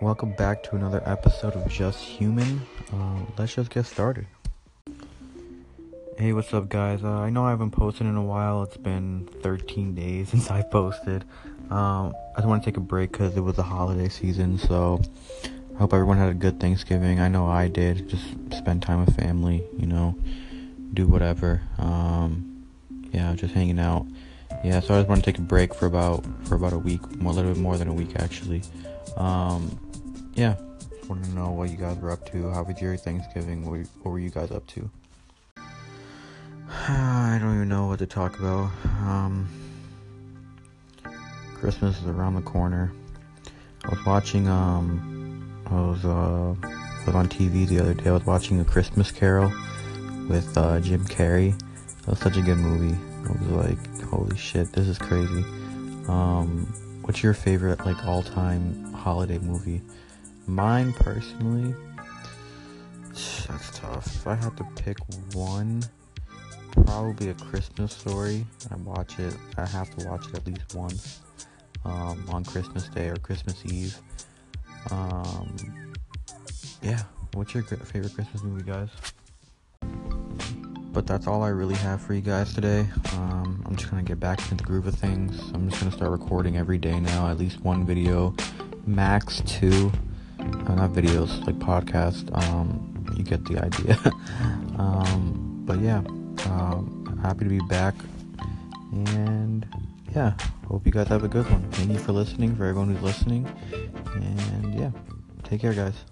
welcome back to another episode of Just Human. Uh, let's just get started. Hey, what's up, guys? Uh, I know I haven't posted in a while. It's been 13 days since I posted. Um, I just want to take a break because it was the holiday season, so I hope everyone had a good Thanksgiving. I know I did. Just spend time with family, you know, do whatever. Um, yeah, just hanging out. Yeah, so I just want to take a break for about for about a week, more, a little bit more than a week actually. Um, yeah, want to know what you guys were up to. How was your Thanksgiving? What, what were you guys up to? I don't even know what to talk about. Um, Christmas is around the corner. I was watching. Um, I was uh, I was on TV the other day. I was watching A Christmas Carol with uh, Jim Carrey. That was such a good movie. I was like, holy shit, this is crazy. Um, what's your favorite like all-time holiday movie? Mine personally, that's tough. If I had to pick one, probably a Christmas story. I watch it. I have to watch it at least once um, on Christmas Day or Christmas Eve. Um, yeah. What's your favorite Christmas movie, guys? But that's all I really have for you guys today. Um, I'm just gonna get back into the groove of things. I'm just gonna start recording every day now, at least one video, max two. Uh, not videos, like podcast. Um, you get the idea. um, but yeah, um, happy to be back. And yeah, hope you guys have a good one. Thank you for listening, for everyone who's listening. And yeah, take care, guys.